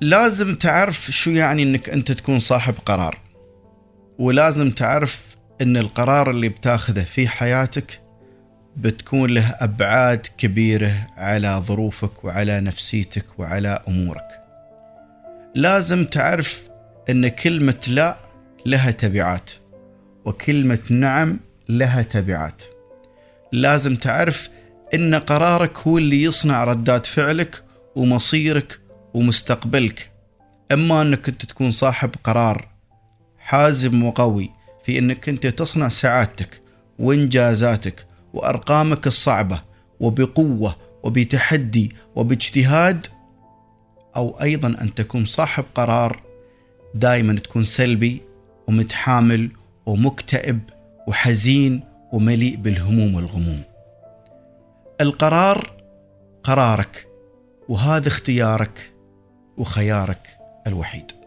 لازم تعرف شو يعني إنك أنت تكون صاحب قرار ولازم تعرف إن القرار اللي بتاخذه في حياتك بتكون له أبعاد كبيرة على ظروفك وعلى نفسيتك وعلى أمورك. لازم تعرف إن كلمة لا لها تبعات وكلمة نعم لها تبعات. لازم تعرف إن قرارك هو اللي يصنع ردات فعلك ومصيرك ومستقبلك. إما أنك أنت تكون صاحب قرار حازم وقوي في أنك أنت تصنع سعادتك وإنجازاتك وأرقامك الصعبة وبقوة وبتحدي وباجتهاد أو أيضا أن تكون صاحب قرار دائما تكون سلبي ومتحامل ومكتئب وحزين ومليء بالهموم والغموم. القرار قرارك وهذا اختيارك وخيارك الوحيد.